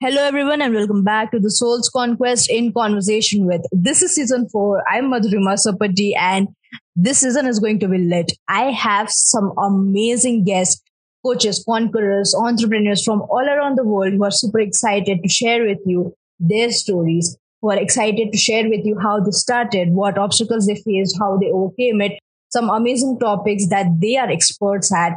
Hello, everyone, and welcome back to the Soul's Conquest in Conversation with. This is season four. I'm Madhurima Sappatti, and this season is going to be lit. I have some amazing guests, coaches, conquerors, entrepreneurs from all around the world who are super excited to share with you their stories, who are excited to share with you how they started, what obstacles they faced, how they overcame it, some amazing topics that they are experts at,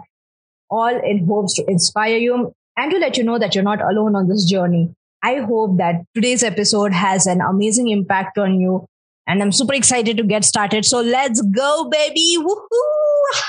all in hopes to inspire you and to let you know that you're not alone on this journey. I hope that today's episode has an amazing impact on you. And I'm super excited to get started. So let's go, baby. Woohoo!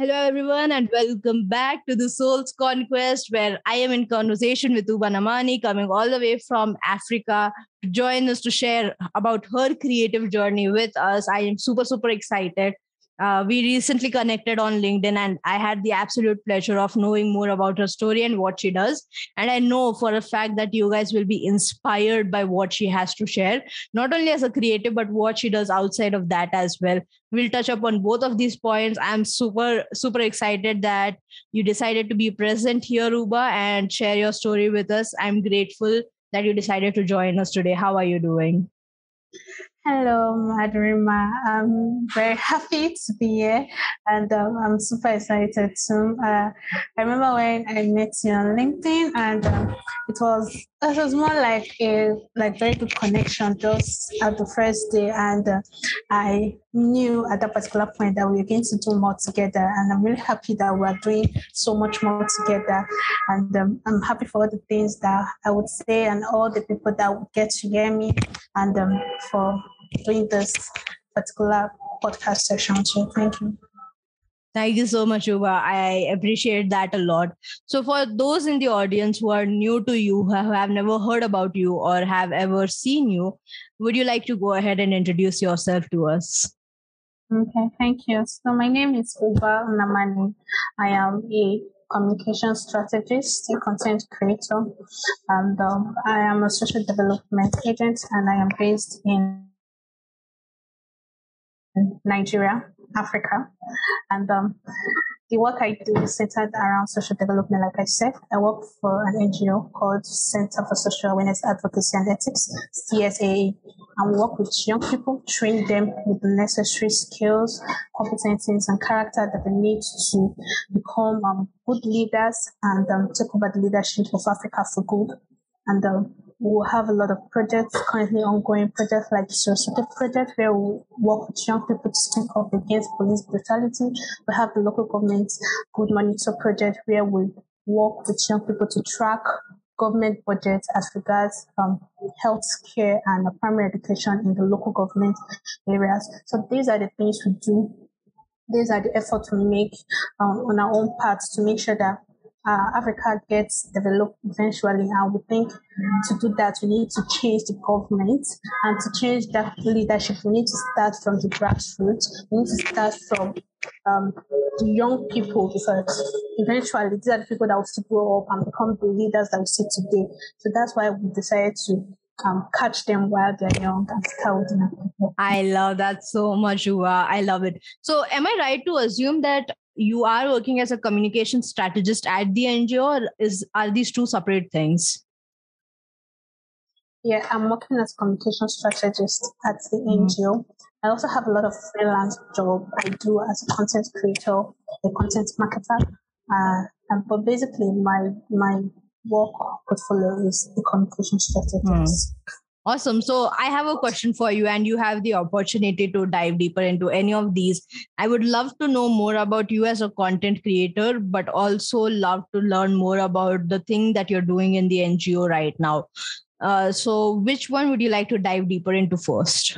Hello, everyone, and welcome back to the Soul's Conquest, where I am in conversation with Uba Nnamani, coming all the way from Africa to join us to share about her creative journey with us. I am super, super excited uh, we recently connected on LinkedIn, and I had the absolute pleasure of knowing more about her story and what she does. And I know for a fact that you guys will be inspired by what she has to share, not only as a creative, but what she does outside of that as well. We'll touch upon both of these points. I'm super, super excited that you decided to be present here, Uba, and share your story with us. I'm grateful that you decided to join us today. How are you doing? Hello, Madhurima. I'm very happy to be here and um, I'm super excited too. Uh, I remember when I met you on LinkedIn and um, it was it was more like a like very good connection just at the first day and uh, I knew at that particular point that we were going to do more together and I'm really happy that we're doing so much more together and um, I'm happy for all the things that I would say and all the people that would get to hear me and um, for doing this particular podcast session. So thank you. Thank you so much, Uba. I appreciate that a lot. So, for those in the audience who are new to you, who have never heard about you or have ever seen you, would you like to go ahead and introduce yourself to us? Okay, thank you. So, my name is Uba Nnamani. I am a communication strategist, a content creator, and um, I am a social development agent, and I am based in Nigeria, Africa. And um, the work I do is centered around social development, like I said. I work for an NGO called Center for Social Awareness Advocacy and Ethics, CSAA, and work with young people, train them with the necessary skills, competencies, and character that they need to become um, good leaders and um, take over the leadership of Africa for good. And um, we'll have a lot of projects, currently ongoing projects like the Saraswati project where we work with young people to speak up against police brutality. We have the local government good monitor project where we work with young people to track government budgets as regards um, health care and primary education in the local government areas. So these are the things we do. These are the efforts we make um, on our own part to make sure that uh, Africa gets developed eventually. And we think to do that, we need to change the government and to change that leadership. We need to start from the grassroots. We need to start from um, the young people because eventually these are the people that will still grow up and become the leaders that we see today. So that's why we decided to um, catch them while they're young and tell them. I love that so much, Uba. I love it. So, am I right to assume that you are working as a communication strategist at the NGO, or is are these two separate things? Yeah, I'm working as a communication strategist at the mm-hmm. NGO. I also have a lot of freelance job I do as a content creator, a content marketer. Uh, and, but basically, my my work portfolio is the communication strategist. Mm. Awesome. So I have a question for you, and you have the opportunity to dive deeper into any of these. I would love to know more about you as a content creator, but also love to learn more about the thing that you're doing in the NGO right now. Uh, so, which one would you like to dive deeper into first?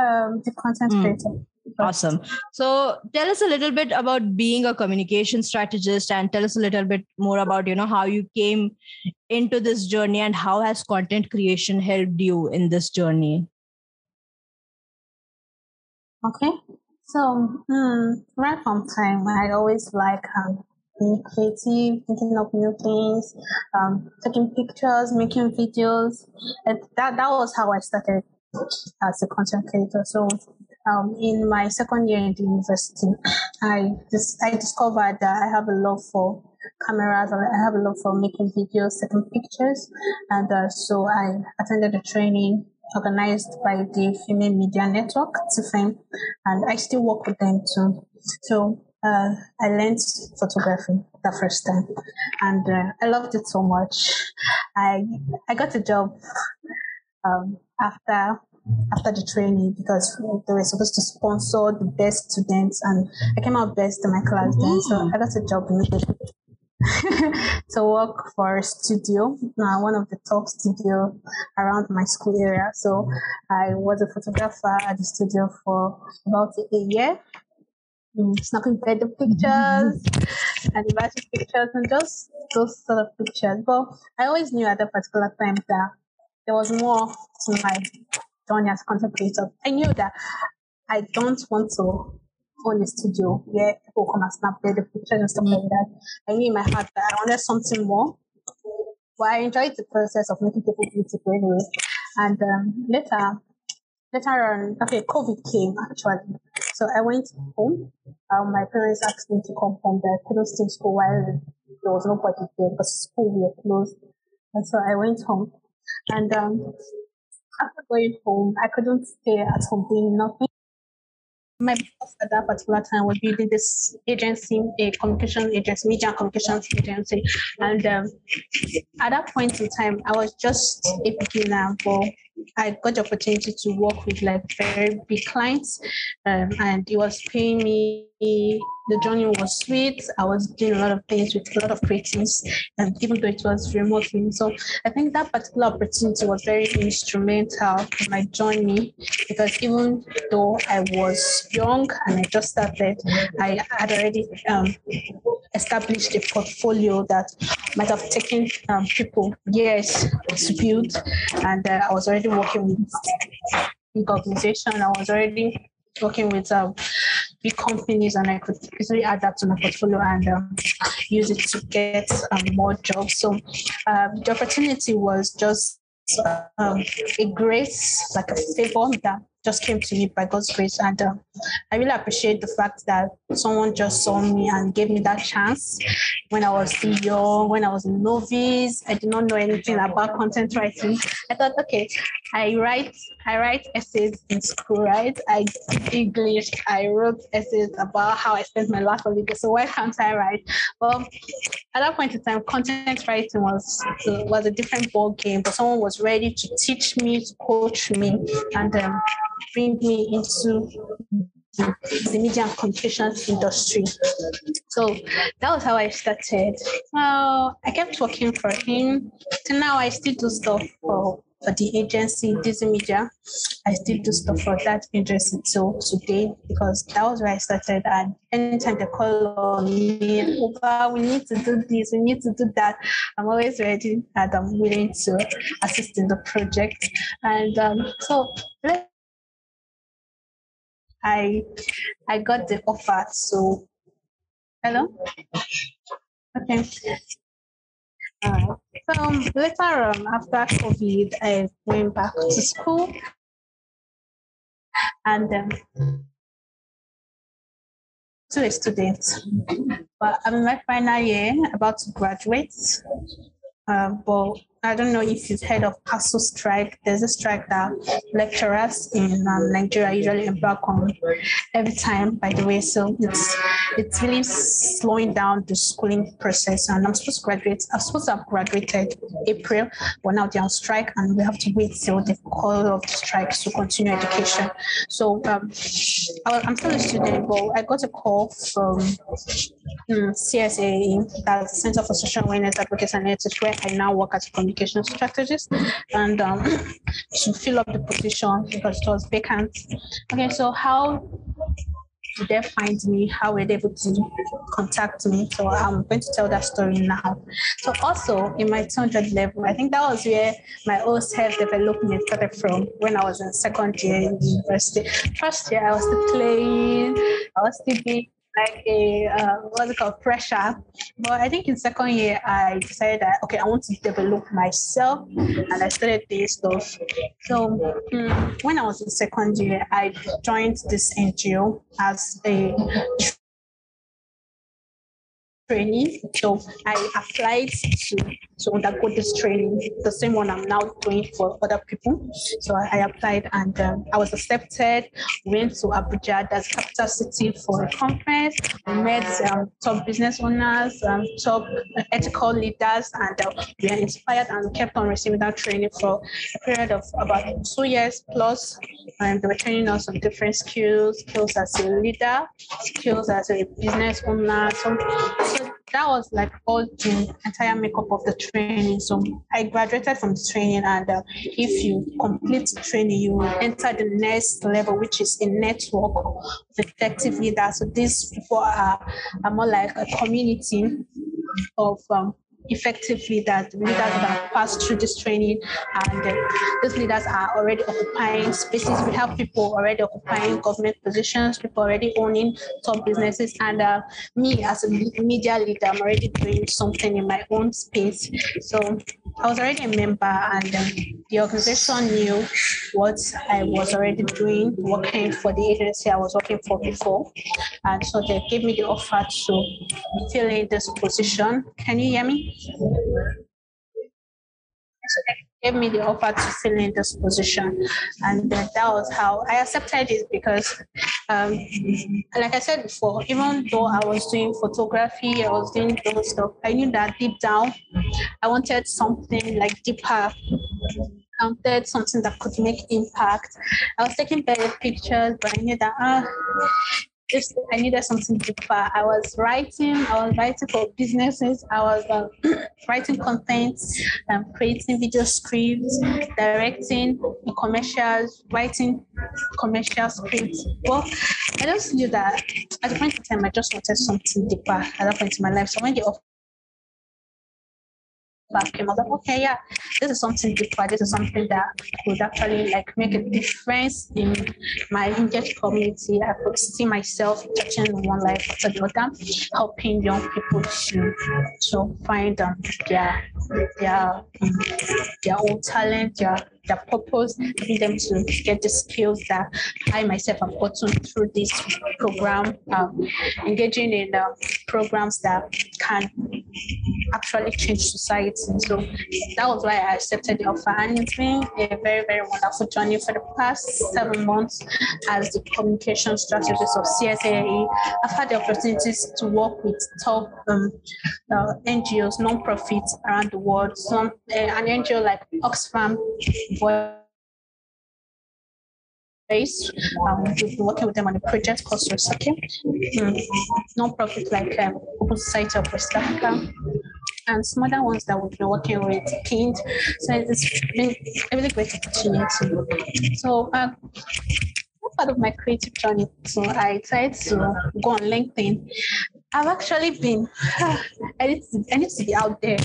Um, the content mm. creator. Awesome. So tell us a little bit about being a communication strategist and tell us a little bit more about, you know, how you came into this journey and how has content creation helped you in this journey? Okay. So um, right from time, I always like um, being creative, thinking of new things, um, taking pictures, making videos. And that, that was how I started as a content creator. So um, in my second year in the university, I dis- I discovered that I have a love for cameras and I have a love for making videos, taking pictures, and uh, so I attended a training organized by the Female Media Network, TFM, and I still work with them too. So uh, I learned photography the first time, and uh, I loved it so much. I I got a job um, after after the training because they were supposed to sponsor the best students, and I came out best in my class then, so I got a job immediately. to work for a studio, uh, one of the top studio around my school area. So I was a photographer at the studio for about a year, mm, snapping better pictures, anniversary pictures, and just those sort of pictures. But I always knew at that particular time that there was more to my journey as content creator. I knew that I don't want to own a studio where people come and snap the pictures and stuff like that. I knew in my heart that I wanted something more. But I enjoyed the process of making people beautiful anyway. And um, later, later on, okay, COVID came actually. So I went home. Um, my parents asked me to come home, but I couldn't stay school while there was nobody there because school were closed. And so I went home. And um, after going home, I couldn't stay at home doing nothing my boss at that particular time was building this agency, a communication agency, media communications agency. And um, at that point in time, I was just a beginner, but I got the opportunity to work with like very big clients, um, and it was paying me. The journey was sweet. I was doing a lot of things with a lot of creatives, and even though it was remotely, so I think that particular opportunity was very instrumental for my journey because even though I was young and I just started, I had already um, established a portfolio that might have taken um, people years to build, and uh, I was already working with big organization. I was already working with um, big companies, and I could easily add that to my portfolio and um, use it to get um, more jobs. So um, the opportunity was just um, a grace, like a favor that just came to me by God's grace. And uh, I really appreciate the fact that someone just saw me and gave me that chance when I was young, when I was a novice. I did not know anything about content writing. I thought, okay, I write, I write essays in school, right? I English. I wrote essays about how I spent my last holiday. So why can't I write? Well, at that point in time, content writing was was a different ball game. But someone was ready to teach me, to coach me, and um, bring me into the media and communications industry. So that was how I started. Well, I kept working for him. So now I still do stuff for, for the agency, Disney Media. I still do stuff for that agency till today because that was where I started. And anytime they call on me, over, we need to do this, we need to do that, I'm always ready and I'm willing to assist in the project. And um, so I I got the offer. So hello. Okay. Uh, so um, later on, after COVID, I went back to school, and um, to a student. But I'm in my final year, about to graduate. Uh, but I don't know if you've heard of ASUU strike. There's a strike that lecturers in um, Nigeria usually embark on every time, by the way. So it's it's really slowing down the schooling process. And I'm supposed to graduate. I'm supposed to have graduated April, but now they're on strike, and we have to wait till the call of the strike to continue education. So um, I'm still a student, but I got a call from um, CSA, that's the Center for Social Awareness, Advocacy and Ethics, where I now work as a communication strategist, and um, to fill up the position because it was vacant. Okay, so how did they find me? How were they able to contact me? So I'm going to tell that story now. So also in my 200 level, I think that was where my own self development started from when I was in second year in university. First year, I was still playing, I was still being like a uh, what's it called pressure. But I think in second year I decided that okay, I want to develop myself, and I started this stuff. So um, when I was in second year, I joined this NGO as a training. So I applied to, to undergo this training, the same one I'm now doing for other people. So I applied and um, I was accepted. Went to Abuja, that's capital city for a conference. We met um, top business owners, um, top ethical leaders, and uh, we were inspired and kept on receiving that training for a period of about two years plus. And they were training us on different skills, skills as a leader, skills as a business owner. So so that was like all the entire makeup of the training. So I graduated from the training, and uh, if you complete the training, you enter the next level, which is a network of effective leaders. So these people are, are more like a community of um, effective leaders, leaders that have passed through this training, and uh, those leaders are already occupying spaces. We have people already occupying government positions, people already owning top businesses, and uh, me as a media leader, I'm already doing something in my own space. So I was already a member, and um, the organization knew what I was already doing, working for the agency I was working for before, and so they gave me the offer to fill in this position. Can you hear me? They gave me the offer to fill in this position, and that was how I accepted it because, um, like I said before, even though I was doing photography, I was doing those stuff, I knew that deep down, I wanted something like deeper. I wanted something that could make impact. I was taking better pictures, but I knew that ah, just I needed something deeper. I was writing, I was writing for businesses, I was uh, writing content, um, creating video scripts, directing commercials, writing commercial scripts. Well, I just knew that at the point in time, I just wanted something deeper at that point in my life. So when the offer back him. I was like, okay, yeah, this is something different. This is something that could actually like make a difference in my engaged community. I could see myself touching one life after the other, helping young people to to find um, their their um, their own talent, their their purpose, helping them to get the skills that I myself have gotten through this program, um, engaging in uh, programs that can actually change society. So that was why I accepted the offer. And it's been a very, very wonderful journey for the past seven months as the communication strategist of CSAE. I've had the opportunities to work with top um, uh, NGOs, non-profits around the world. Some uh, an NGO like Oxfam voice um, we've been working with them on a project called Sosake, um, non-profit like um, Open Society of West Africa, and some other ones that we've been working with, Kind. So it's been a really great opportunity. So uh, part of my creative journey. So I tried to go on LinkedIn I've actually been, I need, to, I need to be out there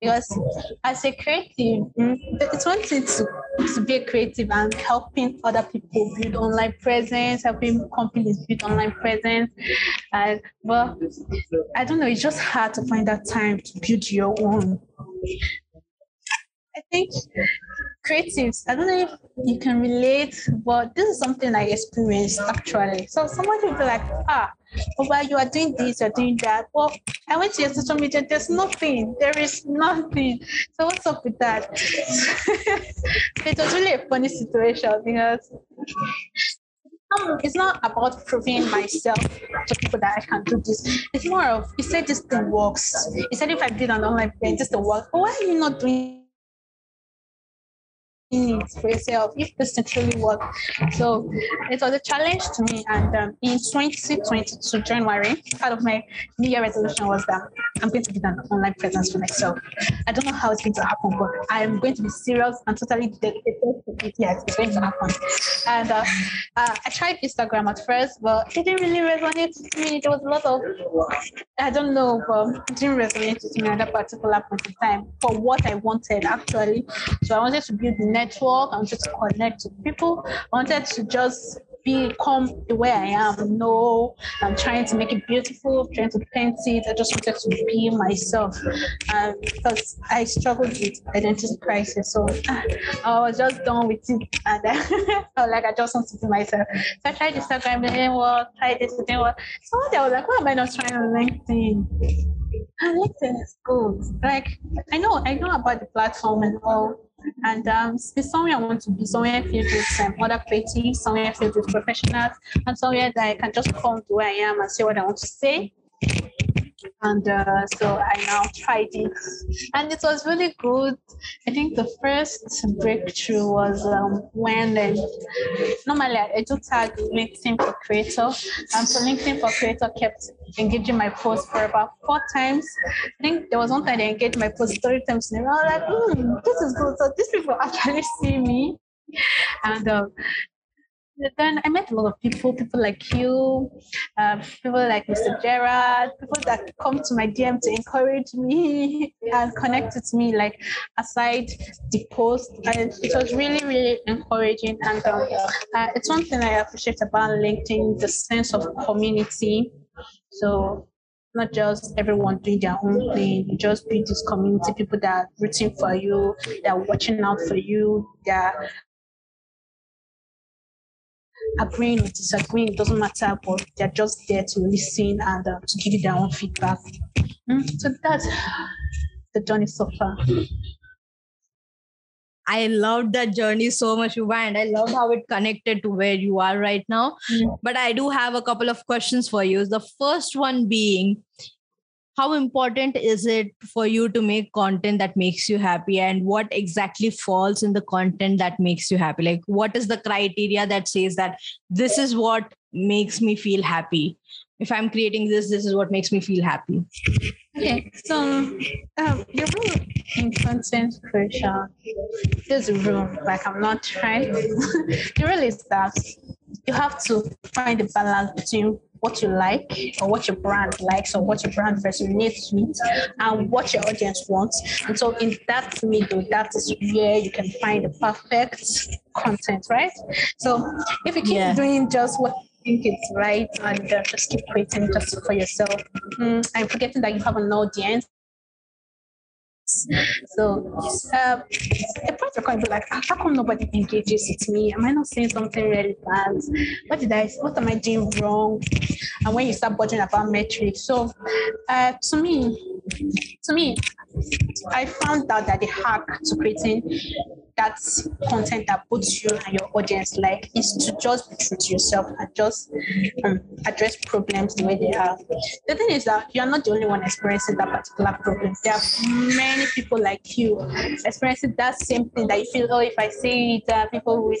because as a creative, mm, it's one thing to, to be a creative and helping other people build online presence, helping companies build online presence. Uh, but I don't know, it's just hard to find that time to build your own. I think creatives, I don't know if you can relate, but this is something I experienced actually. So someone will be like, ah, oh, while you are doing this, you're doing that. Well, I went to your social media, there's nothing. There is nothing. So what's up with that? it was really a funny situation because it's not about proving myself to people that I can do this. It's more of, you said this thing works. You said if I did an online thing, this thing works. But why are you not doing for yourself if this actually works. So it was a challenge to me. And um, in 2022 January, part of my New Year resolution was that I'm going to build an online presence for myself. I don't know how it's going to happen, but I am going to be serious and totally dedicated to it. Yes, it's going to happen. And uh, uh, I tried Instagram at first, but it didn't really resonate with me. There was a lot of, I don't know, but it didn't resonate with me at that particular point in time for what I wanted actually. So I wanted to build the network. I wanted to connect with people. I wanted to just become the way I am. No, I'm trying to make it beautiful, trying to paint it. I just wanted to be myself. Um, because I struggled with identity crisis. So I was just done with it. And I felt like I just want to be myself. So I tried Instagram, it didn't work, tried this, it didn't work. So one day I was like, why am I not trying on LinkedIn? And LinkedIn is good. Like I know, I know about the platform and all and um, it's somewhere I want to be, somewhere filled with um, other creatives, somewhere filled with professionals, and somewhere that I can just come to where I am and say what I want to say. And uh, so I now tried it, and it was really good. I think the first breakthrough was um, when uh, normally I do tag LinkedIn for Creator, and so LinkedIn for Creator kept engaging my post for about four times. I think there was one time they engaged my post three times and. I was like, hmm, this is good. So these people actually see me. And um, then I met a lot of people, people like you, uh, people like Mr. Gerard, people that come to my DM to encourage me and connect with me, like aside the post. And it was really, really encouraging. And um, uh, it's one thing I appreciate about LinkedIn the sense of community. So not just everyone doing their own thing. You just build this community, people that are rooting for you, that are watching out for you, that agreeing or disagreeing, it doesn't matter, but they're just there to listen and uh, to give you their own feedback. Mm, so that's the journey so far. I loved that journey so much, Uba, and I love how it connected to where you are right now. Mm. But I do have a couple of questions for you. The first one being, how important is it for you to make content that makes you happy? And what exactly falls in the content that makes you happy? Like what is the criteria that says that this is what makes me feel happy? If i'm creating this this is what makes me feel happy. Okay so um, your rule in content creation. Is a rule like i'm not trying the rule is that you have to find a balance between what you like or what your brand likes or what your brand resonates with and what your audience wants. And so in that middle, that is where you can find the perfect content, right? So if you keep yeah. doing just what you think it's right and uh, just keep creating just for yourself. Mm, I'm forgetting that you have an audience so uh, a point of be like, how come nobody engages with me? Am I not saying something really bad? What did I? What am I doing wrong? And when you start budging about metrics, so uh, to me, to me, I found out that the hack to creating that content that puts you and your audience like is to just be true to yourself and just um, address problems the way they are. The thing is that you're not the only one experiencing that particular problem. There are many people like you experiencing that same thing that you feel, oh, if I say it, uh, people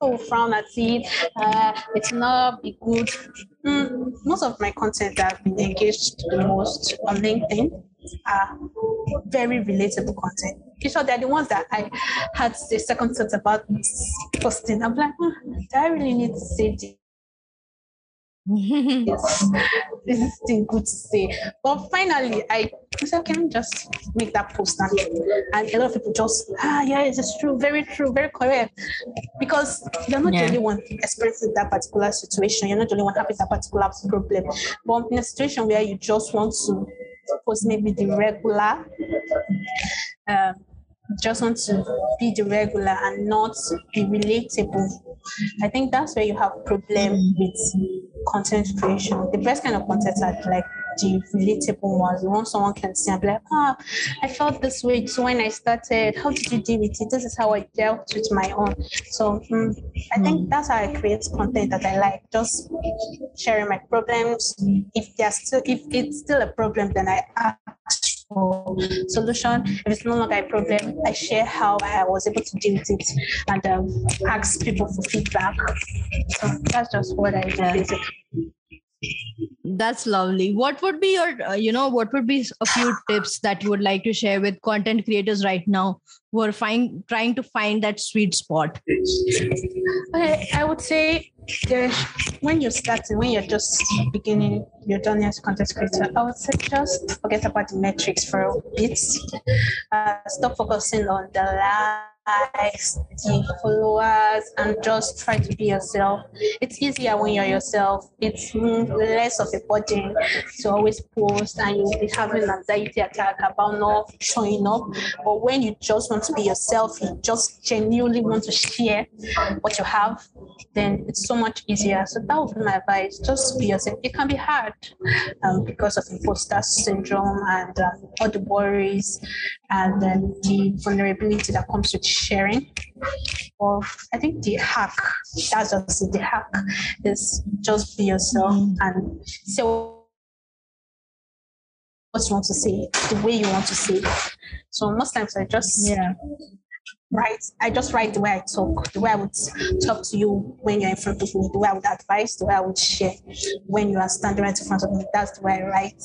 will frown at it, uh, it's not be good. Mm, most of my content that I've been engaged the most on LinkedIn are very relatable content. You sure they're the ones that I had the second thought about posting. I'm like, oh, do I really need to say this? yes, this is still good to say. But finally, I said, can I just make that post? And, and a lot of people just, ah, yeah, it's true, very true, very correct. Because you're not yeah. the only one experiencing that particular situation. You're not the only one having that particular problem. But in a situation where you just want to post maybe the regular, um, just want to be the regular and not be relatable. I think that's where you have problem with content creation. The best kind of content are like the relatable ones. The ones someone can see and be like, ah, oh, I felt this way too when I started. How did you deal with it? This is how I dealt with my own. So um, I think hmm. that's how I create content that I like. Just sharing my problems. If there's still if it's still a problem, then I ask for solution. If it's no longer a problem, I share how I was able to deal with it and um, ask people for feedback. So that's just what I do basically. That's lovely. What would be your, uh, you know, what would be a few tips that you would like to share with content creators right now who are find, trying to find that sweet spot? Okay, I would say when you're starting, when you're just beginning your journey as a content creator, I would say just forget about the metrics for a bit. Uh, stop focusing on the last likes, the followers, and just try to be yourself. It's easier when you're yourself. It's less of a burden to always post and you'll be having an anxiety attack about not showing up. But when you just want to be yourself, you just genuinely want to share what you have, then it's so much easier. So that would be my advice. Just be yourself. It can be hard um, because of imposter syndrome and um, all the worries and then the vulnerability that comes with sharing. Or I think the hack, that's just the hack, is just be yourself and say what you want to say, the way you want to say. It. So most times I just Yeah. Write. I just write the way I talk, the way I would talk to you when you're in front of me, the way I would advise, the way I would share when you are standing right in front of me. That's the way I write.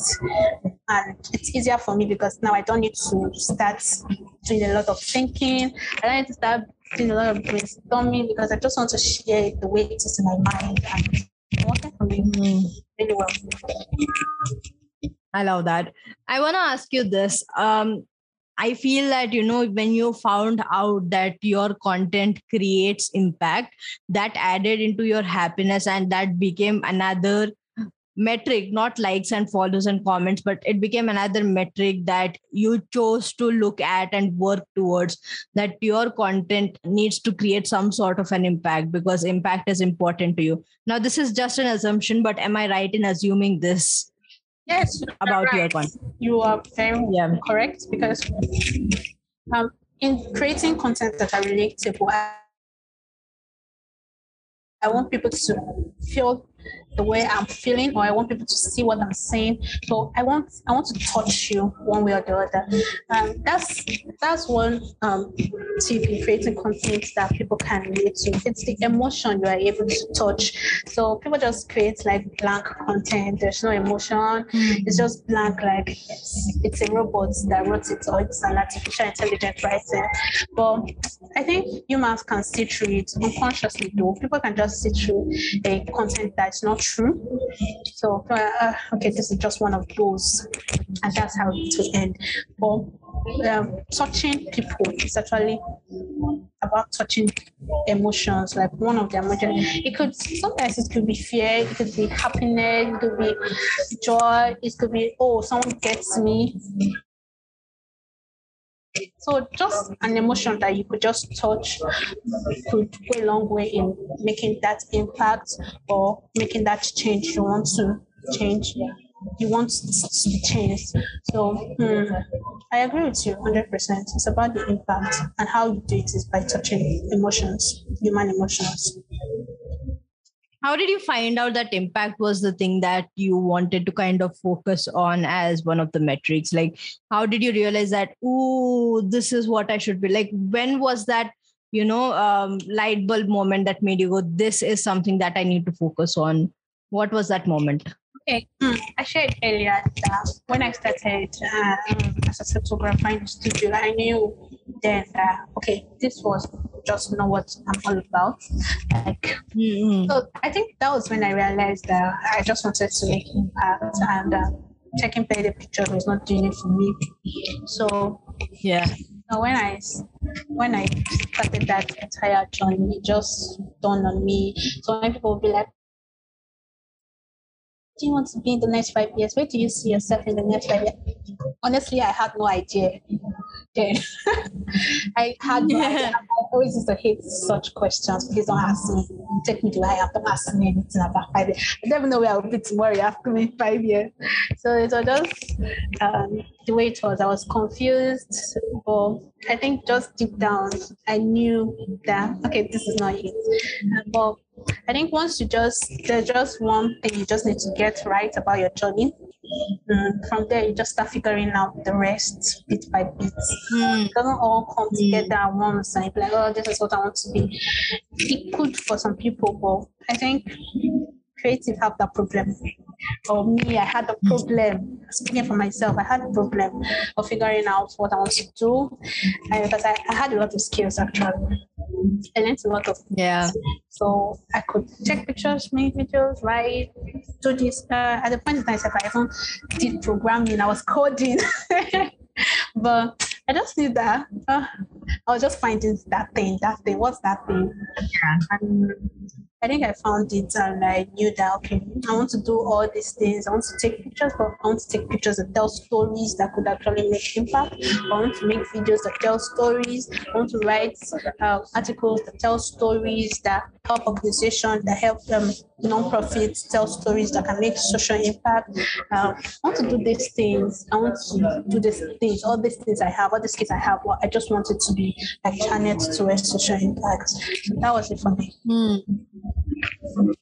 And it's easier for me because now I don't need to start doing a lot of thinking. I don't need to start doing a lot of brainstorming because I just want to share the way it is in my mind. And working for me really well. I love that. I want to ask you this. Um, I feel that, you know, when you found out that your content creates impact, that added into your happiness and that became another metric, not likes and follows and comments, but it became another metric that you chose to look at and work towards that your content needs to create some sort of an impact because impact is important to you. Now, this is just an assumption, but am I right in assuming this Yes, about your right. content? You are very Yeah. correct because um, in creating content that are relatable, I, I want people to feel the way I'm feeling, or I want people to see what I'm saying. So I want I want to touch you one way or the other. Um, that's that's one um, tip in creating content that people can relate to. It's the emotion you are able to touch. So people just create like blank content. There's no emotion. It's just blank, like it's, it's a robot that wrote it, or it's an artificial intelligence writing. But I think humans can see through it unconsciously, though. People can just see through a content that's not true. So, uh, uh, okay, this is just one of those, and that's how it will end. But um, touching people is actually about touching emotions, like one of the emotions. It could sometimes it could be fear, it could be happiness, it could be joy, it could be oh someone gets me. So just an emotion that you could just touch could go a long way in making that impact or making that change you want to change. You want to change. So hmm, I agree with you 100%. It's about the impact and how you do it is by touching emotions, human emotions. How did you find out that impact was the thing that you wanted to kind of focus on as one of the metrics? Like how did you realize that ooh this is what i should be like when was that you know um, light bulb moment that made you go this is something that i need to focus on what was that moment? Okay, mm, I shared earlier that when I started uh, as a photographer in the studio, I knew then that okay, this was just not what I'm all about. Like, so I think that was when I realized that I just wanted to make impact and uh, taking better pictures was not doing it for me. So yeah so I when I started that entire journey, it just dawned on me. So many people will be like, "Do you want to be in the next five years? Where do you see yourself in the next five years?" Honestly, I had no idea. Then I had no idea. I always used to hate such questions. Please don't ask me. Take me to where I am. Don't ask me anything about five years. I never know where I'll be tomorrow. Ask me five years. So it was just um, the way it was. I was confused, but I think just deep down, I knew that okay, this is not it. Uh, But I think once you just there's just one thing you just need to get right about your journey. Mm, from there, you just start figuring out the rest bit by bit. It doesn't all come together at once and be like, oh, this is what I want to be. It could for some people, but I think creative have that problem. Or me, I had a problem. Speaking for myself, I had a problem of figuring out what I want to do. And because I, I had a lot of skills actually. I learned a lot of yeah so I could take pictures, make videos, write, do this. Uh, at the point in time, I said I even did programming. I was coding, but I just knew that uh, I was just finding that thing, that thing, what's that thing? Yeah. And I think I found it and I knew that okay, I want to do all these things. I want to take pictures, but I want to take pictures that tell stories that could actually make impact. I want to make videos that tell stories. I want to write uh, articles that tell stories that help organizations, that help um, non-profits tell stories that can make social impact. Um, I want to do these things. I want to do these things. All these things I have, all these skills I have. Well, I just wanted to be like to a social impact. That was it for me. Mm.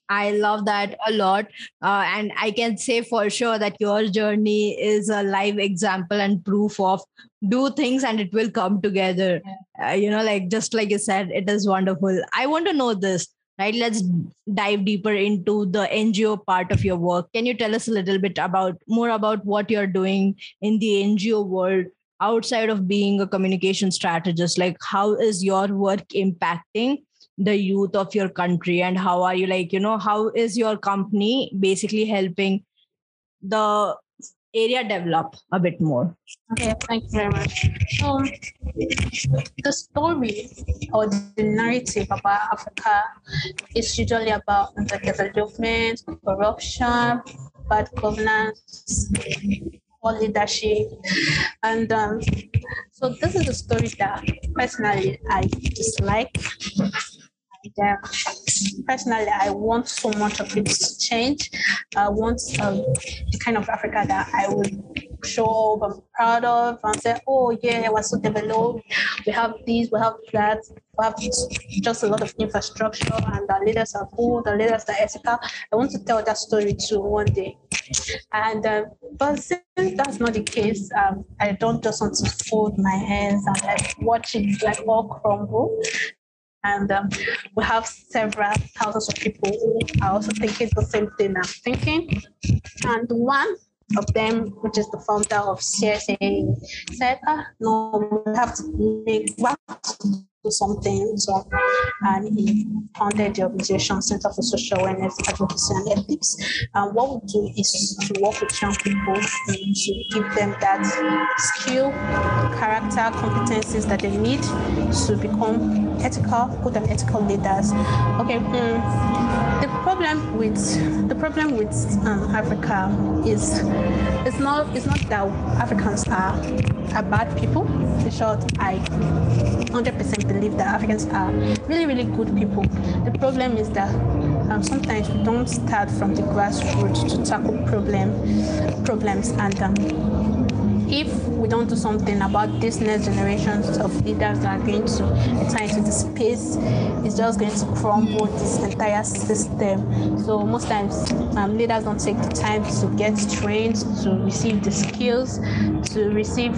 I love that a lot. Uh, and I can say for sure that your journey is a live example and proof of do things and it will come together. Uh, you know, like just like you said, it is wonderful. I want to know this, right? Let's dive deeper into the NGO part of your work. Can you tell us a little bit about more about what you're doing in the NGO world? outside of being a communication strategist like how is your work impacting the youth of your country and how are you like you know how is your company basically helping the area develop a bit more? Okay thank you very much. So the story or the narrative about africa is usually about the development corruption bad governance or leadership and um, so this is a story that personally i dislike yeah, personally, I want so much of it to change. I want um, the kind of Africa that I would show I'm proud of, and say, oh, yeah, we're so developed. We have these, we have that, we have just a lot of infrastructure, and our leaders are good, the leaders are ethical. I want to tell that story too one day. And um, but since that's not the case, um, I don't just want to fold my hands and like watch it like all crumble. And um, we have several thousands of people who are also thinking the same thing I'm thinking. And one of them, which is the founder of CSA, said, ah, no, we have to make, we to something. So, and he founded the organization Center for Social Awareness, Advocacy, and Ethics. And what we do is to work with young people and to give them that skill, character, competencies that they need to become ethical, good and ethical leaders. Okay. Mm, the problem with the problem with um, Africa is it's not it's not that Africans are are bad people. In short, I 100% believe that Africans are really, really good people. The problem is that um, sometimes we don't start from the grassroots to tackle problem, problems and um, if we don't do something about this next generations of leaders that are going to enter into the space, it's just going to crumble this entire system. So most times um, leaders don't take the time to get trained, to receive the skills, to receive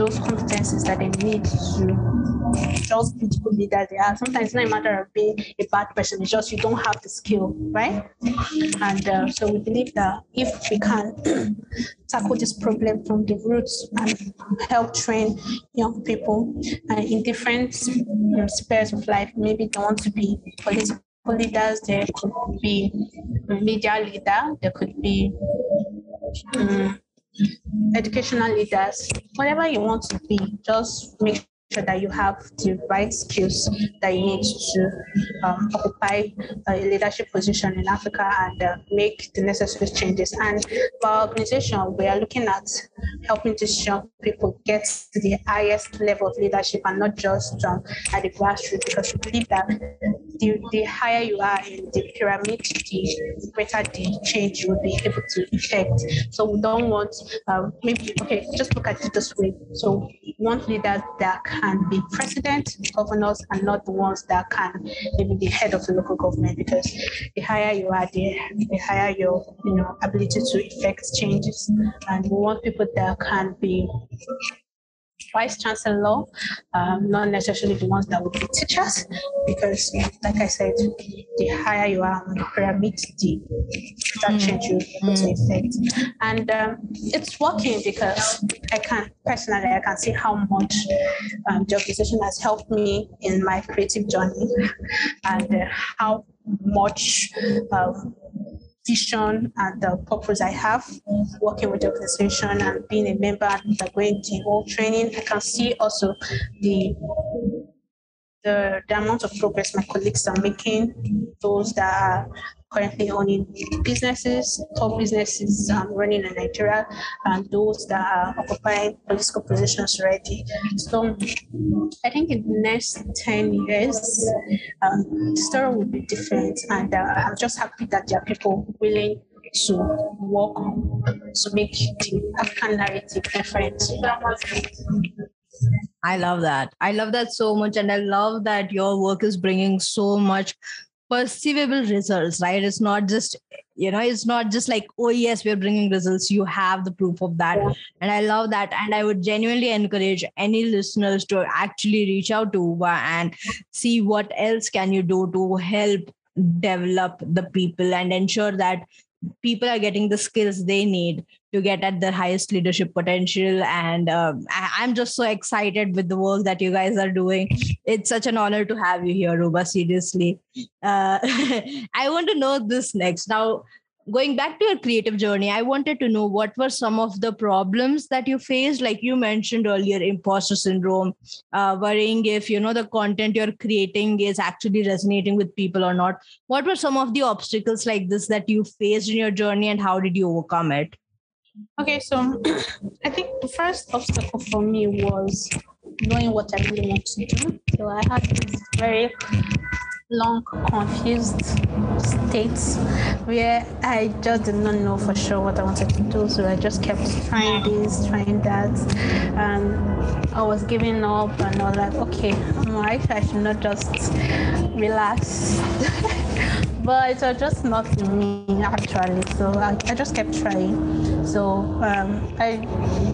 those competencies that they need to just be the good leader they are. Sometimes it's not a matter of being a bad person, it's just you don't have the skill, right? And uh, so we believe that if we can tackle this problem from the roots and help train young people uh, in different know, spheres of life, maybe they want to be political leaders, there could be media leader, there could be um, educational leaders, whatever you want to be, just make sure that you have the right skills that you need to um, occupy a leadership position in Africa and uh, make the necessary changes. And for our organization, we are looking at helping these young people get to the highest level of leadership and not just um, at the grassroots because we believe that the, the higher you are in the pyramid, the greater the change you will be able to effect. So we don't want, um, maybe, okay, just look at it this way. So we want leaders that can be president, governors, and not the ones that can maybe the head of the local government because the higher you are, the, the higher your you know ability to effect changes. And we want people that can be vice chancellor, um, not necessarily the ones that would be teachers, because like I said, the higher you are on the pyramid, the that mm. change you to effect. And um, it's working because I can personally I can see how much um, the organization has helped me in my creative journey and uh, how much um, vision and the purpose I have working with the organization and being a member and undergoing the whole training. I can see also the the, the amount of progress my colleagues are making, those that are currently owning businesses, top businesses um, running in Nigeria, and those that are occupying political positions already. So I think in the next 10 years, um, the story will be different. And uh, I'm just happy that there are people willing to work to make the African narrative different. I love that. I love that so much. And I love that your work is bringing so much perceivable results, right? It's not just, you know, it's not just like, oh, yes, we're bringing results. You have the proof of that. Yeah. And I love that. And I would genuinely encourage any listeners to actually reach out to Uba and see what else can you do to help develop the people and ensure that people are getting the skills they need to get at their highest leadership potential. And um, I- am just so excited with the work that you guys are doing. It's such an honor to have you here Uba seriously. Uh, i want to know this next. Now going back to your creative journey i wanted to know what were some of the problems that you faced? Like you mentioned earlier imposter syndrome uh, worrying if you know the content you're creating is actually resonating with people or not. What were some of the obstacles like this that you faced in your journey and how did you overcome it? Okay so i think the first obstacle for me was knowing what i really want to do. So i had this very long confused states where I just did not know for sure what I wanted to do. So I just kept trying this, trying that, and I was giving up. And I was like, okay, I should not just relax. but it was just not me actually. So I, I just kept trying. So um, I,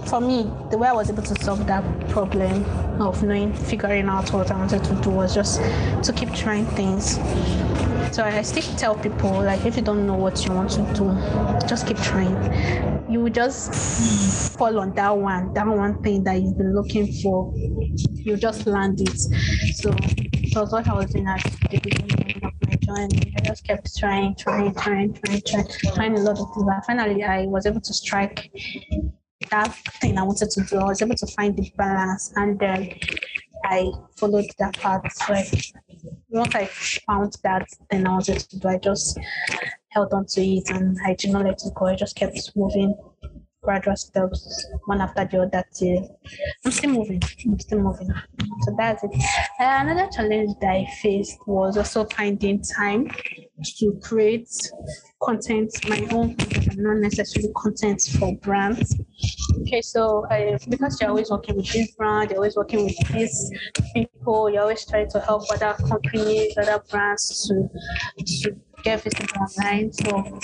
for me, the way I was able to solve that problem of knowing, figuring out what I wanted to do was just to keep trying things. So I still tell people like if you don't know what you want to do, just keep trying. You will just fall on that one, that one thing that you've been looking for. You just land it. So so what I was doing at the beginning of I just kept trying, trying, trying, trying, trying, trying a lot of things. And finally I was able to strike that thing I wanted to do. I was able to find the balance and then I followed that path. So once I found that thing I wanted to do, I just held on to it and I did not let it go. I just kept moving gradual steps one after the other till I'm still moving. I'm still moving. So that's it. Uh, another challenge that I faced was also finding time to create content, my own content, not necessarily content for brands. Okay, so uh, because you're always working with this brand, you're always working with these people, you're always trying to help other companies, other brands to, to get visible online. So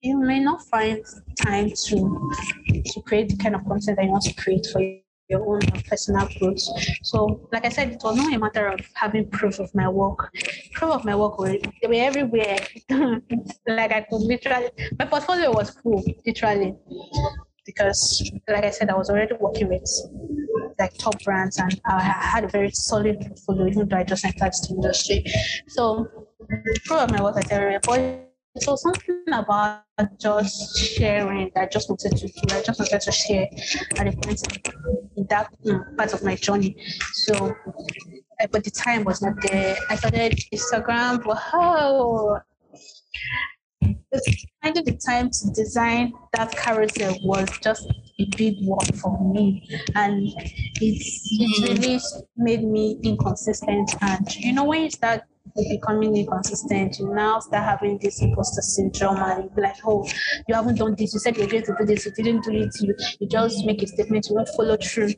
you may not find time to to create the kind of content that you want to create for your own personal growth. So, like I said, it was not a matter of having proof of my work. Proof of my work were they were everywhere. like I could literally, my portfolio was full, literally, because, like I said, I was already working with like top brands, and I had a very solid portfolio, even though I just entered the industry. So, proof of my work was everywhere. So something about just sharing that I just wanted to do. I just wanted to share at a point in that um, part of my journey. So, uh, but the time was not there. I started Instagram, but how? Finding the time to design that carousel was just a big work for me, and it's, it mm. really made me inconsistent. And you know, when you start becoming inconsistent, you now start having this imposter syndrome and you be like, oh, you haven't done this. You said you're going to do this. You didn't do it. You, you just make a statement. You won't follow through.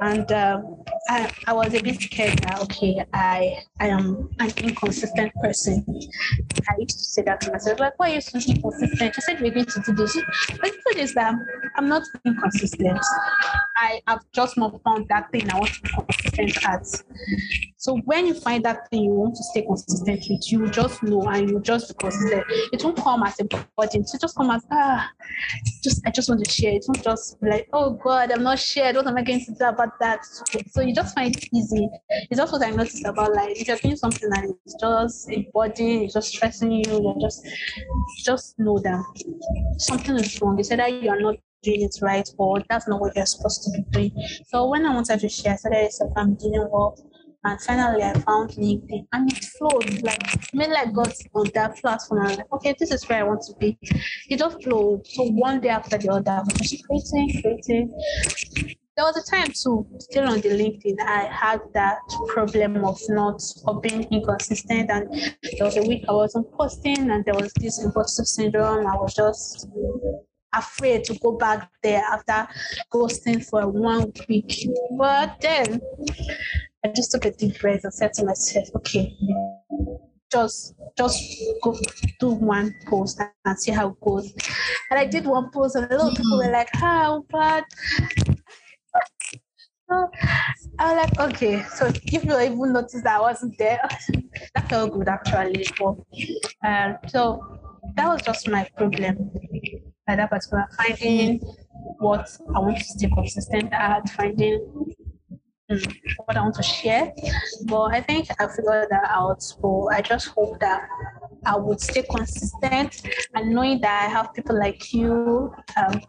And um, I, I was a bit scared that, okay, I, I am an inconsistent person. I used to say that to myself, like, why are you so inconsistent? You said we're going to do this. But the truth is that I'm not inconsistent. I have just not found that thing I want to be consistent at. So when you find that thing you want to stay consistent with, you just know and you just be consistent. It won't come as burden. It just come as ah, just I just want to share. It won't just be like, oh God, I'm not shared. What am I going to do about that? So you just find it easy. It's just what I noticed about like if you're doing something that is just a burden, it's just stressing you, you just just know that something is wrong. You said that you are not doing it right or that's not what you're supposed to be doing. So when I wanted to share, I started I'm doing well And finally, I found LinkedIn and it flowed. Like, maybe like got on that platform. And I'm like, okay, this is where I want to be. It just flowed. So one day after the other, I was just creating, creating. There was a time too, still on the LinkedIn, I had that problem of not of being inconsistent, and there was a week I wasn't posting, and there was this imposter syndrome. I was just afraid to go back there after ghosting for one week. But then I just took a deep breath and said to myself, okay, just just go do one post and see how it goes. And I did one post, and a lot of people were like, "How bad?" So I was like, okay, so if you even notice that I wasn't there, that felt good actually. But, um, so that was just my problem at that particular finding what I want to stay consistent at, finding what I want to share. But I think I figured that out. So I just hope that I would stay consistent and knowing that I have people like you, um,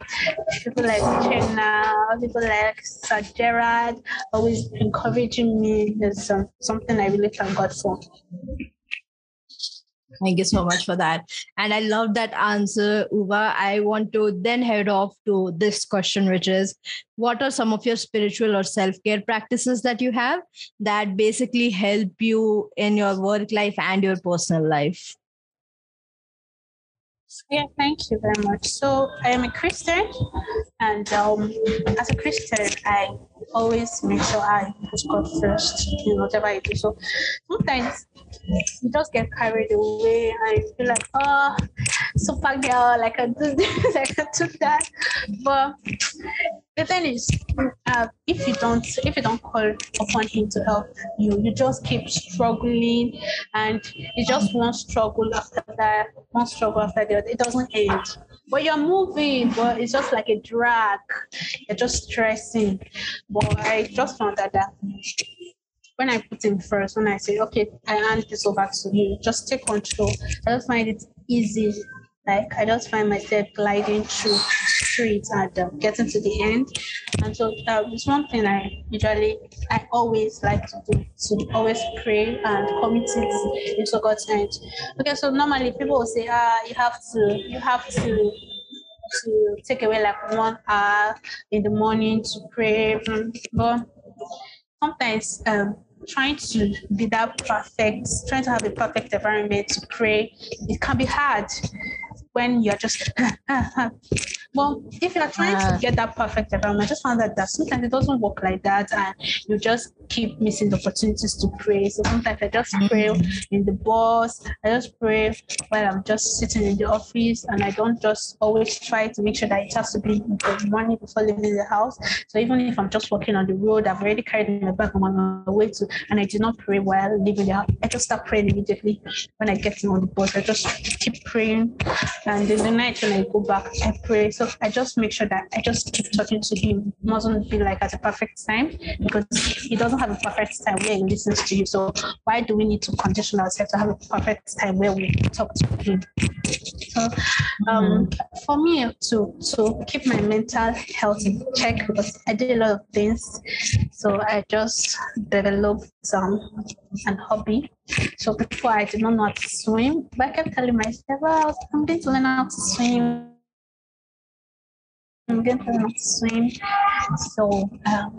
people like Jenna, people like Sir Gerard, always encouraging me is um, something I really thank God for. Thank you so much for that. And I love that answer, Uba. I want to then head off to this question, which is what are some of your spiritual or self care practices that you have that basically help you in your work life and your personal life? Yeah, thank you very much. So I am a Christian, and um, as a Christian, I always make sure I put God first in whatever I do. So sometimes you just get carried away and you feel like, oh, super girl, like I do this, like I do that. But the thing is, uh, if you don't, if you don't call upon Him to help you, you just keep struggling, and it's just one struggle after that, one struggle after the other. It doesn't end. But you're moving, but it's just like a drag. You're just stressing. But I just found that that when I put him first, when I say, okay, I hand this over to you, just take control. I just find it easy. Like I just find myself gliding through streets and um, getting to the end. And so uh, it's one thing I usually, I always like to do, to always pray and commit it into God's hand. Okay, so normally people will say, ah, you have to, you have to to take away like one hour in the morning to pray. But sometimes um, trying to be that perfect, trying to have a perfect environment to pray, it can be hard when you're just well if you're trying to ah. get that perfect environment I just found that that sometimes it doesn't work like that and you just keep missing the opportunities to pray so sometimes i just pray mm-hmm. in the bus i just pray while i'm just sitting in the office and i don't just always try to make sure that it has to be in the morning before leaving the house so even if i'm just walking on the road i've already carried my bag on my way to and i did not pray while leaving the house i just start praying immediately when i get on the bus i just keep praying and in the night when I go back, I pray. So I just make sure that I just keep talking to him. It mustn't be like at a perfect time because he doesn't have a perfect time where he listens to you. So why do we need to condition ourselves to have a perfect time where we talk to him? So um, mm-hmm. for me to to keep my mental health in check because I did a lot of things. So I just developed some an hobby. So before I did not know how to swim, but I kept telling myself, well, I'm going to learn how to swim. I'm going to learn how to swim. So um,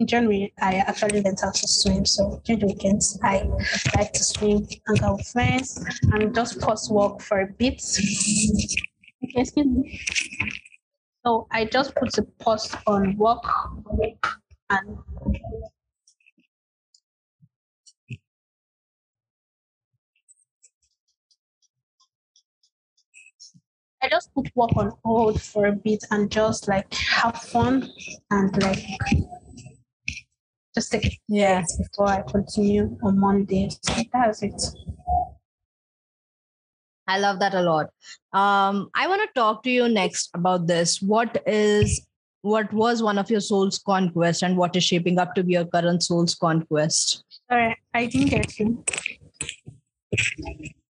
in January, I actually learned how to swim. So during the weekends, I like to swim, hang out with friends, and just pause walk for a bit. Okay, excuse me. So I just put a pause on walk and I just put work on hold for a bit and just like have fun and like just it yeah before I continue on Monday. That's it. I love that a lot. Um, I want to talk to you next about this. What is what was one of your soul's conquest and what is shaping up to be your current soul's conquest? Sorry, I didn't get you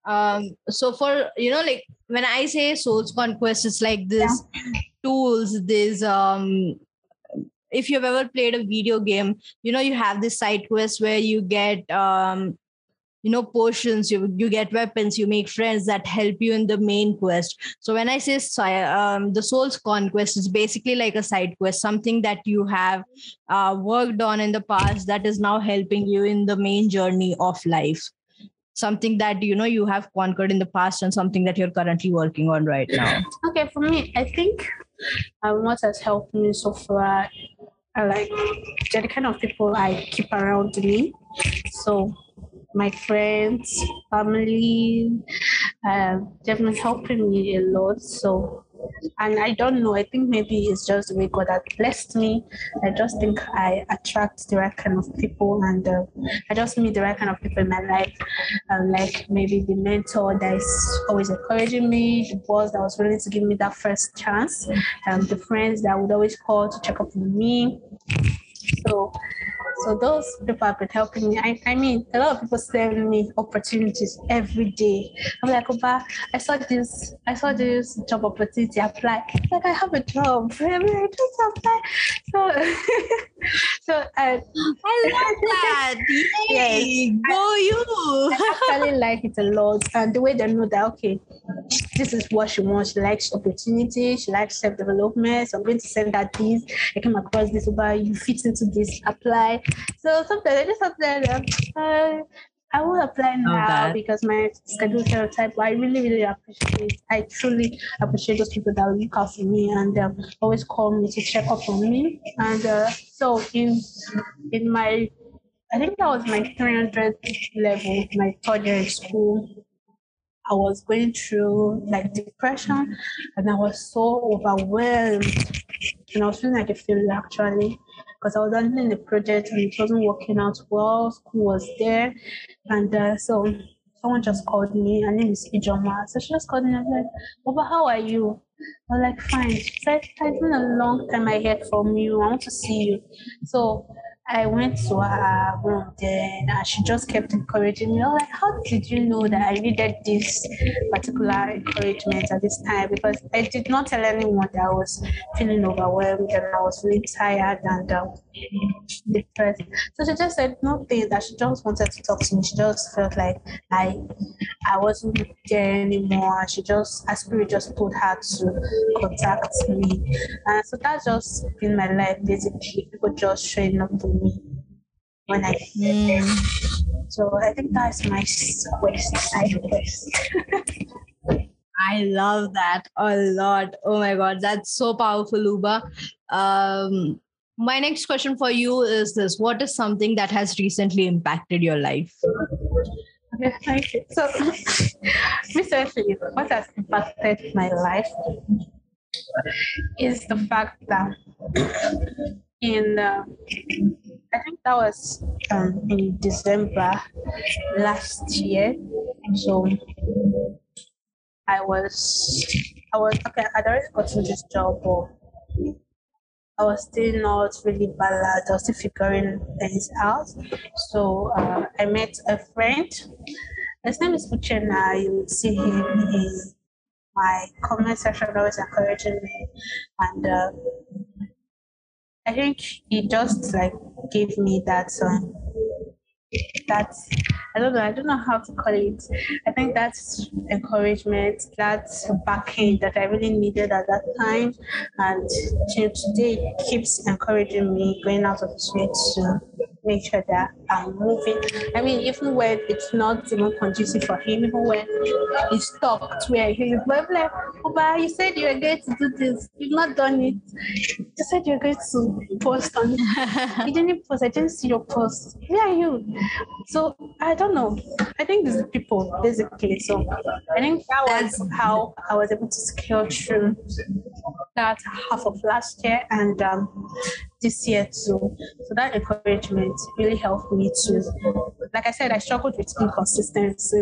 um so for you know like when i say soul's conquest it's like this yeah. tools these um if you've ever played a video game, you know, you have this side quest where you get um you know potions you you get weapons you make friends that help you in the main quest. So when i say um, the soul's conquest is basically like a side quest something that you have uh, worked on in the past that is now helping you in the main journey of life. Something that you know you have conquered in the past and something that you're currently working on right now. Okay for me i think um, what has helped me so far are like they're the kind of people i keep around me so my friends, family, uh, they've been helping me a lot. So, and I don't know, I think maybe it's just the way God has blessed me. I just think I attract the right kind of people and uh, I just meet the right kind of people in my life. Um, like maybe the mentor that is always encouraging me, the boss that was willing to give me that first chance, um, the friends that would always call to check up on me. So so those people have been helping me. I, I mean, a lot of people send me opportunities every day. I'm like, Uba, I saw this, I saw this job opportunity. Apply. Like I have a job. I mean, I just apply. So, so I, I love that. Yes, go you. I actually like it a lot, and the way they know that okay, this is what she wants. She likes opportunity. She likes self development. So I'm going to send her this. I came across this. Uba, you fit into this. Apply. So sometimes I just have to, uh, I will apply now okay. because my schedule is a type. I really, really appreciate. I truly appreciate those people that look out for me and um, always call me to check up on me. And uh, so in in my, I think that was my 300 level, my third year in school. I was going through like depression, and I was so overwhelmed, and I was feeling like a failure actually because I was handling the project and it wasn't working out well. School was there, and uh, so someone just called me. Her name is Ijeoma. So she just called me and was like, Baba, how are you? I was like, fine. She said, It's been a long time I heard from you. I want to see you. So I went to her room then and she just kept encouraging me. I was like, How did you know that I needed this particular encouragement at this time? Because I did not tell anyone that I was feeling overwhelmed and I was really tired and um, depressed. So she just said nothing that she just wanted to talk to me. She just felt like I I wasn't there anymore. She just her spirit just told her to contact me. And so that's just been my life basically. People just showing up for me when I mm. So I think that's my quest, side quest. I love that a lot. Oh my god, that's so powerful, Uba. Um, my next question for you is this: What is something that has recently impacted your life? Okay, thank you. So recently, what has impacted my life is the fact that in uh, I think that was um, in December last year. So I was I was okay. I'd already gotten this job, but I was still not really balanced. I was still figuring things out. So uh, I met a friend. His name is Uchenna. You would see him in my comment section, always encouraging me. And uh, I think he just like gave me that um, that I don't know, I don't know how to call it. I think that's encouragement, that's backing that I really needed at that time. And today keeps encouraging me going out of the way to make sure that I'm moving. I mean, even when it's not even conducive for him, even when he's stopped where he's like, oh, but you said you were going to do this, you've not done it. You said you were going to post on it. you didn't post, I didn't see your post. Where are you? So I don't know. I think these people basically. So I think that was how I was able to scale through that half of last year and um, this year too. So that encouragement really helped me to, like I said, I struggled with inconsistency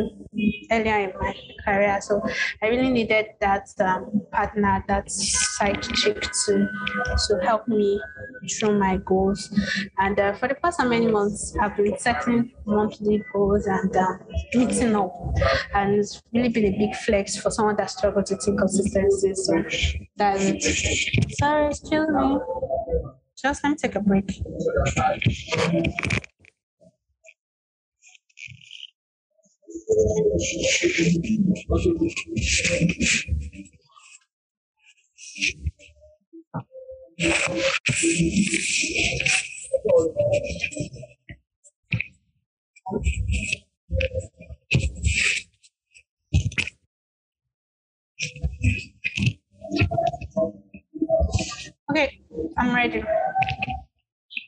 earlier in my career. So I really needed that um, partner, that side chick to, to help me through my goals. And uh, for the past many months, I've been setting monthly goals and um, meeting up. And it's really been a big flex for someone that struggles with inconsistency. So that's it. Sorry, excuse me. Just let me take a break. Okay, I'm ready.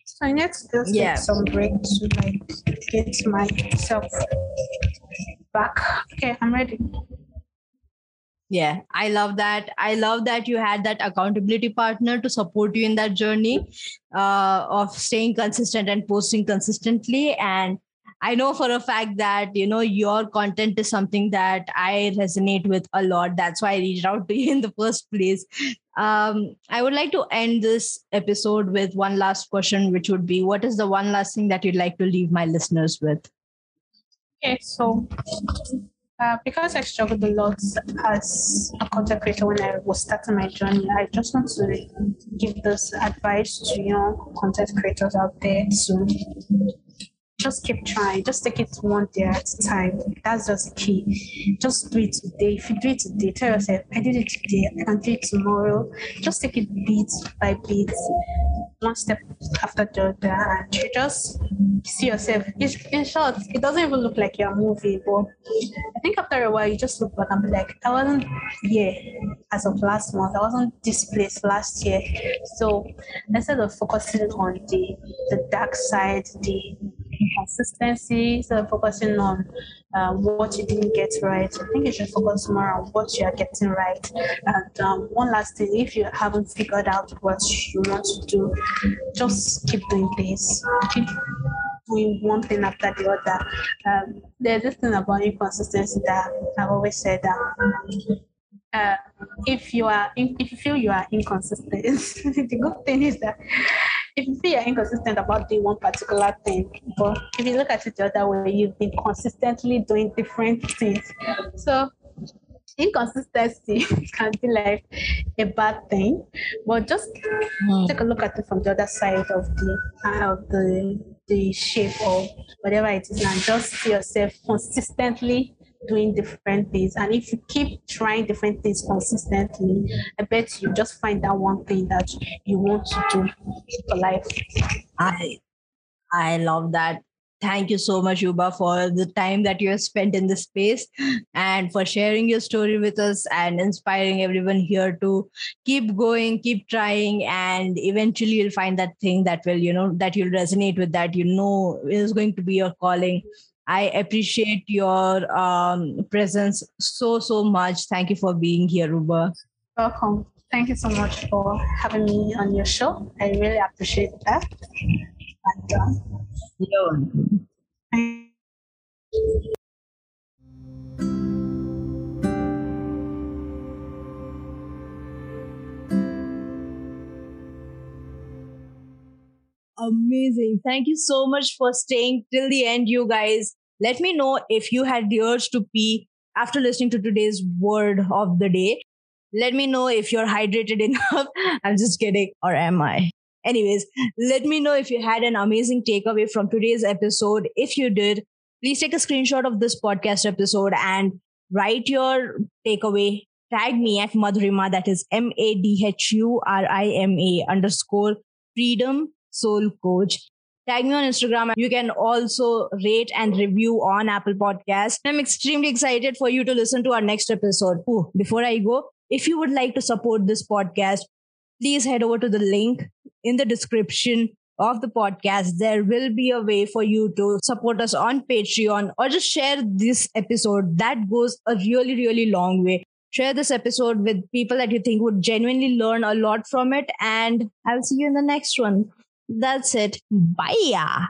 So to just Yeah. take some break to like get myself back. Okay, I'm ready. Yeah, I love that. I love that you had that accountability partner to support you in that journey uh, of staying consistent and posting consistently. And I know for a fact that you know your content is something that I resonate with a lot. That's why I reached out to you in the first place. Um, I would like to end this episode with one last question, which would be, what is the one last thing that you'd like to leave my listeners with? Okay, so uh, because I struggled a lot as a content creator when I was starting my journey, I just want to give this advice to young content creators out there to just keep trying, just take it one day at a time. That's just key. Just do it today. If you do it today, tell yourself, I did it today, I can do it tomorrow. Just take it bit by bit, one step after the other, and you just see yourself. In short, it doesn't even look like you're moving, but I think after a while, you just look back and be like, I wasn't here as of last month. I wasn't this place last year. So instead of focusing on the the dark side, the inconsistency, instead of focusing on uh, what you didn't get right, I think you should focus more on what you are getting right. And um, one last thing, if you haven't figured out what you want to do, just keep doing this. Keep doing one thing after the other. Um, there's this thing about inconsistency that I've always said that uh, if you are in, if you feel you are inconsistent, the good thing is that if you feel you're inconsistent about doing one particular thing, but if you look at it the other way, you've been consistently doing different things. So inconsistency can be like a bad thing, but just hmm. take a look at it from the other side of the of the the shape or whatever it is, and just see yourself consistently doing different things. And if you keep trying different things consistently, I bet you just find that one thing that you want to do for life. I I love that. Thank you so much, Uba, for the time that you have spent in this space and for sharing your story with us and inspiring everyone here to keep going, keep trying, and eventually you'll find that thing that will, you know, that you'll resonate with, that you know is going to be your calling. I appreciate your um, presence so, so much. Thank you for being here, Uba. Welcome. Thank you so much for having me on your show. I really appreciate that. And, Yeah. Amazing. Thank you so much for staying till the end, you guys. Let me know if you had the urge to pee after listening to today's word of the day. Let me know if you're hydrated enough. I'm just kidding, or am I? Anyways, let me know if you had an amazing takeaway from today's episode. If you did, please take a screenshot of this podcast episode and write your takeaway. Tag me at Madhurima, that is M A D H U R I M A underscore freedom soul coach. Tag me on Instagram. You can also rate and review on Apple Podcasts. I'm extremely excited for you to listen to our next episode. Ooh, before I go, if you would like to support this podcast, please head over to the link in the description of the podcast. There will be a way for you to support us on Patreon or just share this episode. That goes a really, really long way. Share this episode with people that you think would genuinely learn a lot from it. And I'll see you in the next one. That's it. Hmm. Bye.